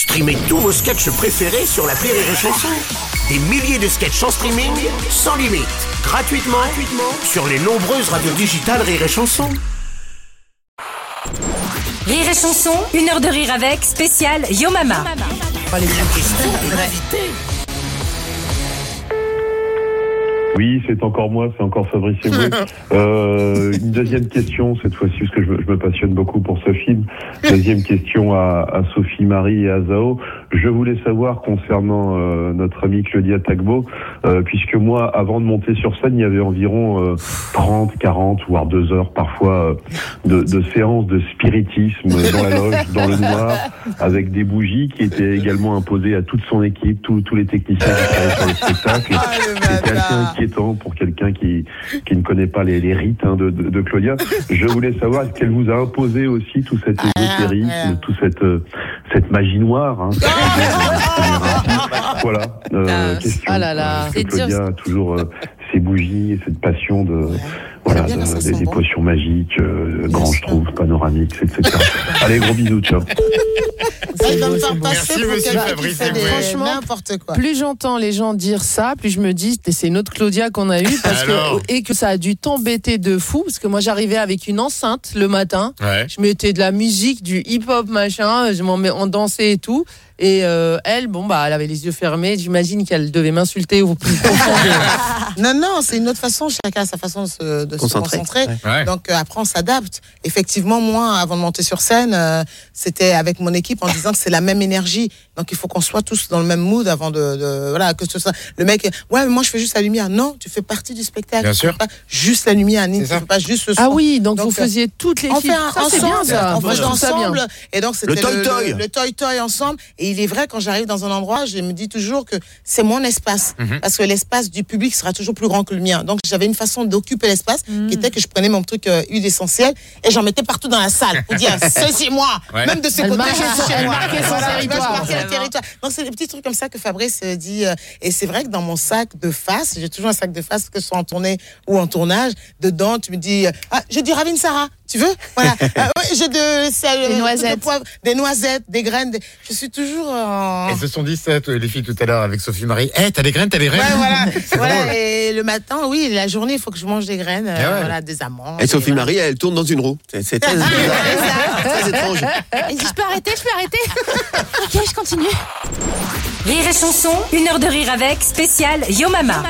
Streamez tous vos sketchs préférés sur la Rire et Chanson. Des milliers de sketchs en streaming, sans limite, gratuitement, gratuitement sur les nombreuses radios digitales Rire et Chanson. Rire et chanson, une heure de rire avec, spécial Yo Mama. Oui, c'est encore moi, c'est encore Fabrice Eboué. Euh, une deuxième question, cette fois-ci, parce que je, me- je me passionne beaucoup pour ce film. Deuxième question à, à Sophie Marie et à Zao. Je voulais savoir concernant euh, notre amie Claudia Tagbo, euh, puisque moi, avant de monter sur scène, il y avait environ euh, 30, 40, voire deux heures parfois euh, de, de séances de spiritisme dans la loge, dans le noir, avec des bougies qui étaient également imposées à toute son équipe, tous tous les techniciens qui travaillaient sur le spectacle. Assez inquiétant pour quelqu'un qui, qui ne connaît pas les, les rites hein, de, de, de Claudia. Je voulais savoir est-ce qu'elle vous a imposé aussi tout cet ésotérisme, tout cette, euh, cette magie noire. Hein, voilà. Euh, question. Ah là là. Que Claudia a toujours euh, ses bougies et cette passion de voilà, bien de- des, des bon. potions magiques, euh, grand je sûr. trouve, panoramiques, etc. Allez, gros bisous, ciao. Elle va me faire passer Merci, pour monsieur quelqu'un qui Fabrice fait des- Eboué. Franchement, n'importe quoi. Plus j'entends les gens dire ça, plus je me dis c'est une autre Claudia qu'on a eue parce Alors que et que ça a dû t'embêter de fou parce que moi j'arrivais avec une enceinte le matin, Ouais. je mettais de la musique, du hip-hop machin, je m'en mets on dansait et tout et euh, elle bon bah elle avait les yeux fermés, j'imagine qu'elle devait m'insulter au plus Non, non, c'est une autre façon. Chacun a sa façon de se, de se Concentrer. Ouais. Donc euh, après, on s'adapte. Effectivement, moi, avant de monter sur scène, euh, c'était avec mon équipe en disant que c'est la même énergie. Donc il faut qu'on soit tous dans le même mood avant de, de- voilà que ce soit le mec. Ouais, mais moi je fais juste la lumière. Non, tu fais partie du spectacle. Bien Tu sûr. fais pas juste la lumière. C'est Tu fais pas juste le son. Ah oui, donc, Donc, vous faisiez toutes les On fait un ça c'est bien ensemble, ça. on bien. ensemble. Et donc c'était Le toy-toy. le, le toy-toy ensemble. Et il est vrai quand j'arrive dans un endroit, je me dis toujours que c'est mon espace, Mhm. parce que l'espace du public sera toujours plus grand que le mien. Donc j'avais une façon d'occuper l'espace qui était que je prenais mon truc euh, huile essentielle et j'en mettais partout dans la salle pour dire c'est chez moi, Ouais. même de ce côté. c'est moi. Donc c'est des petits trucs comme ça que Fabrice euh, dit. euh, et c'est vrai que dans mon sac de face, j'ai toujours un sac de face que ce soit en tournée ou en tournage. Dedans, tu me dis euh, ah je dis Ravine Sarah. Tu veux Voilà. Ah, ouais, j'ai de, Des euh, noisettes. de poivre, des noisettes, des graines. des- Je suis toujours en. Elles se sont dit ça, les filles, tout à l'heure avec Sophie Marie. Eh, t'as des graines, t'as des graines Ouais, voilà. Voilà. Et le matin, oui, la journée, il faut que je mange des graines, euh, Eh ouais. voilà, des amandes. Et Sophie. Marie, elle tourne dans une roue. C'est très très étrange. Et si je peux arrêter, je peux arrêter. ok, je continue. Rire et chanson, une heure de rire avec, spécial Yo Mama.